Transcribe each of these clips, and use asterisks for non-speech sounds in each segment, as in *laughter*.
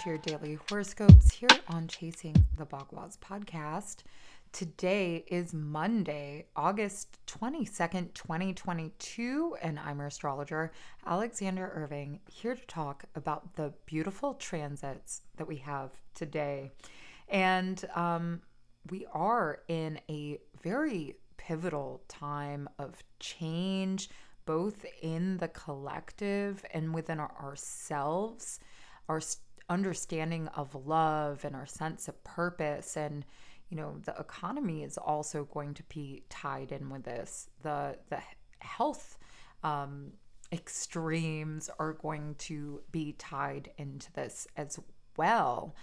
to your daily horoscopes here on Chasing the Bagwas podcast. Today is Monday, August 22nd, 2022, and I'm your astrologer, Alexander Irving, here to talk about the beautiful transits that we have today. And um, we are in a very pivotal time of change, both in the collective and within our, ourselves, our understanding of love and our sense of purpose. And, you know, the economy is also going to be tied in with this. The, the health um, extremes are going to be tied into this as well.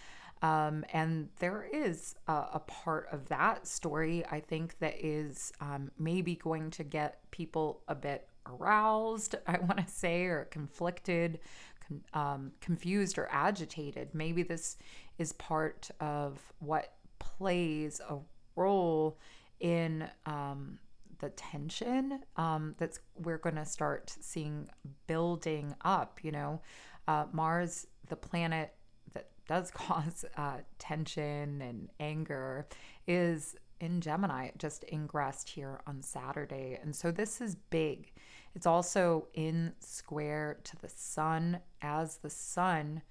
Um, and there is a, a, part of that story, I think, that is um, maybe going to get people a bit aroused, *laughs* I want to say, or conflicted, con- um, confused, or agitated. Maybe this is part of what plays a role in um, the tension um, that's we're going to start seeing building up. You know, uh, Mars, the planet that does *laughs* cause uh, tension and anger, is in Gemini, It just ingressed here on Saturday. And so this is big. It's also in square to the sun as the sun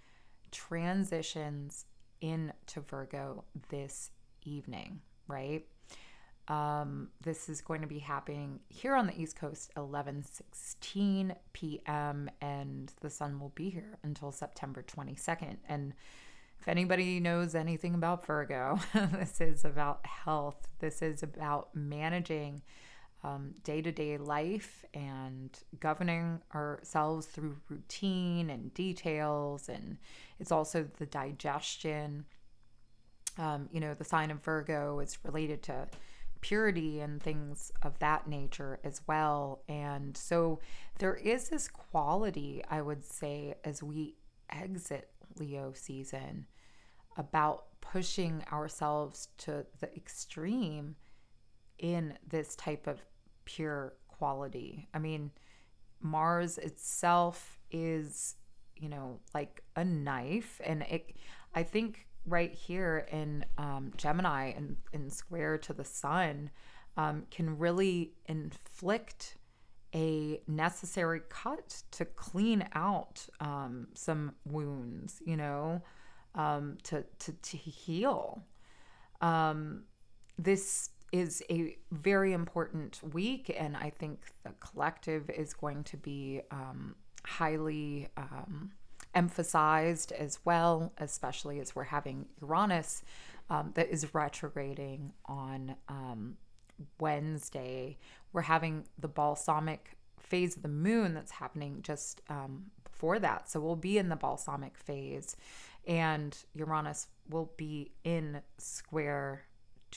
transitions into Virgo this evening, right? Um, this is going to be happening here on the East Coast, 11:16 p.m., and the sun will be here until September 22nd. And if anybody knows anything about Virgo, *laughs* this is about health. This is about managing day to day life and governing ourselves through routine and details. And it's also the digestion. Um, you know, the sign of Virgo is related to purity and things of that nature as well. And so there is this quality, I would say, as we exit Leo season about pushing ourselves to the extreme in this type of pure quality. I mean, Mars itself is, you know, like a knife. And it, I think right here in um, Gemini and in square to the sun um, can really inflict a necessary cut to clean out um, some wounds, you know, um, to, to, to heal. Um, this is a very important week, and I think the collective is going to be um, highly um, emphasized as well, especially as we're having Uranus um, that is retrograding on um, Wednesday. We're having the balsamic phase of the moon that's happening just um, before that. So we'll be in the balsamic phase, and Uranus will be in square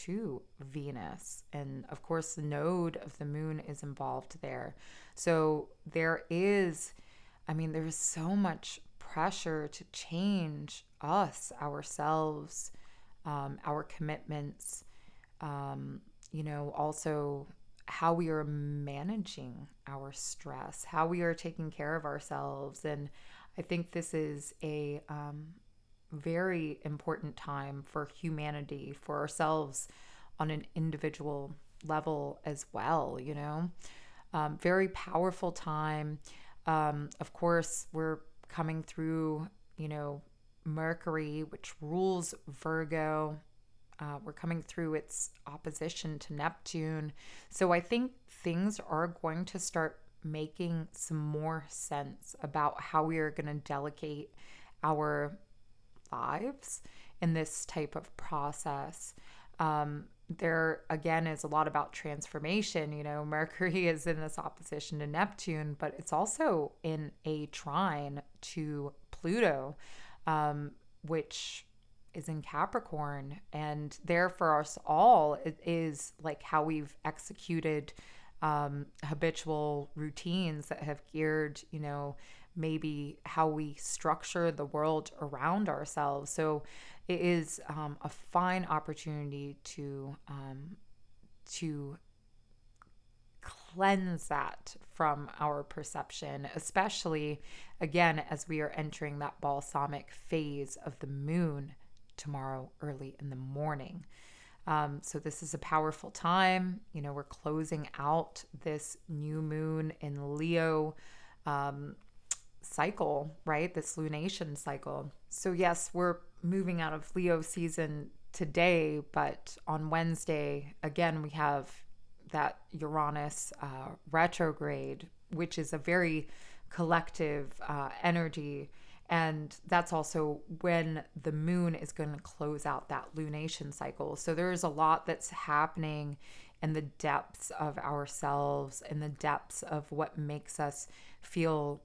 to Venus. And of course, the node of the moon is involved there. So there is, I mean, there's so much pressure to change us, ourselves, um, our commitments, um, you know, also how we are managing our stress, how we are taking care of ourselves. And I think this is a, um, very important time for humanity, for ourselves on an individual level as well, you know. Um, very powerful time. Um, of course, we're coming through, you know, Mercury, which rules Virgo. Uh, we're coming through its opposition to Neptune. So I think things are going to start making some more sense about how we are going to delegate our lives in this type of process. Um, there again is a lot about transformation. You know, *laughs* Mercury is in this opposition to Neptune, but it's also in a trine to Pluto, um, which is in Capricorn. And there for us all, it is like how we've executed um, habitual routines that have geared, you know, maybe how we structure the world around ourselves. So it is um, a fine opportunity to um, to cleanse that from our perception, especially again as we are entering that balsamic phase of the moon tomorrow early in the morning. Um, so, this is a powerful time. You know, we're closing out this new moon in Leo um, cycle, right? This lunation cycle. So, yes, we're moving out of Leo season today, but on Wednesday, again, we have that Uranus uh, retrograde, which is a very collective uh, energy. And that's also when the moon is going to close out that lunation cycle. So there's a lot that's happening in the depths of ourselves, in the depths of what makes us feel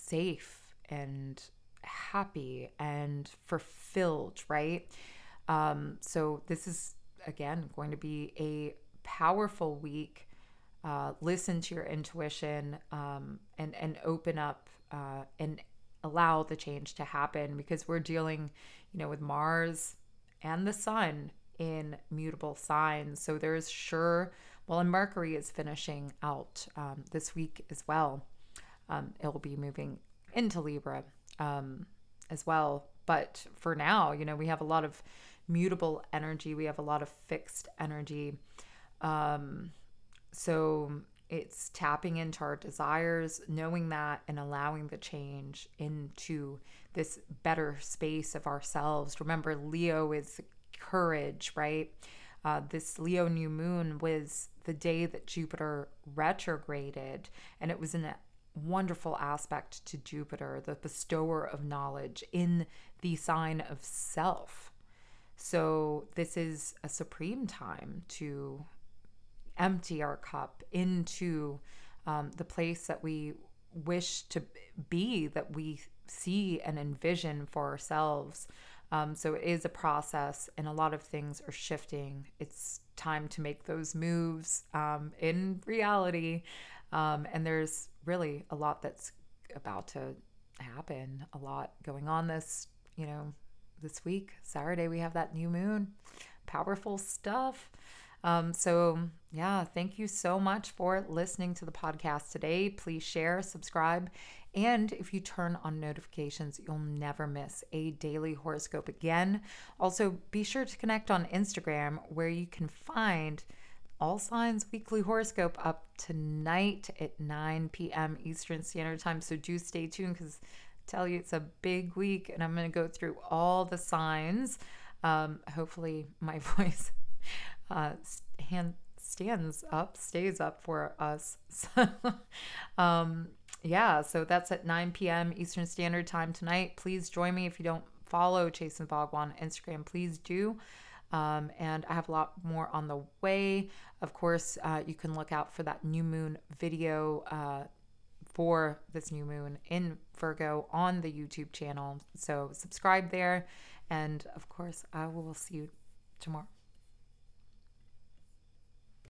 safe and happy and fulfilled, right? Um, so this is again going to be a powerful week. Uh, listen to your intuition um, and and open up uh, and allow the change to happen because we're dealing, you know, with Mars and the Sun in mutable signs. So there's sure, well, and Mercury is finishing out um, this week as well. Um, it will be moving into Libra um, as well. But for now, you know, we have a lot of mutable energy, we have a lot of fixed energy. Um, so it's tapping into our desires, knowing that, and allowing the change into this better space of ourselves. Remember, Leo is courage, right? Uh, this Leo new moon was the day that Jupiter retrograded, and it was in a wonderful aspect to Jupiter, the bestower of knowledge in the sign of self. So, this is a supreme time to empty our cup into um, the place that we wish to be, that we see and envision for ourselves. Um, so it is a process, and a lot of things are shifting. It's time to make those moves um, in reality. Um, and there's really a lot that's about to happen, a lot going on this, you know, this week. Saturday, we have that new moon. Powerful stuff. Um, so, yeah, thank you so much for listening to the podcast today. Please share, subscribe, and if you turn on notifications, you'll never miss a daily horoscope again. Also, be sure to connect on Instagram where you can find all Signs Weekly Horoscope up tonight at 9 p.m. Eastern Standard Time. So do stay tuned because tell you it's a big week and I'm going to go through all the signs. Um, hopefully, my *laughs* voice uh, hand stands up, stays up for us. *laughs* um, yeah, so that's at 9 p.m. Eastern Standard Time tonight. Please join me if you don't follow Chasen Vogel on Instagram. Please do. Um, and I have a lot more on the way. Of course, uh, you can look out for that new moon video uh, for this new moon in Virgo on the YouTube channel. So subscribe there. And of course, I will see you tomorrow.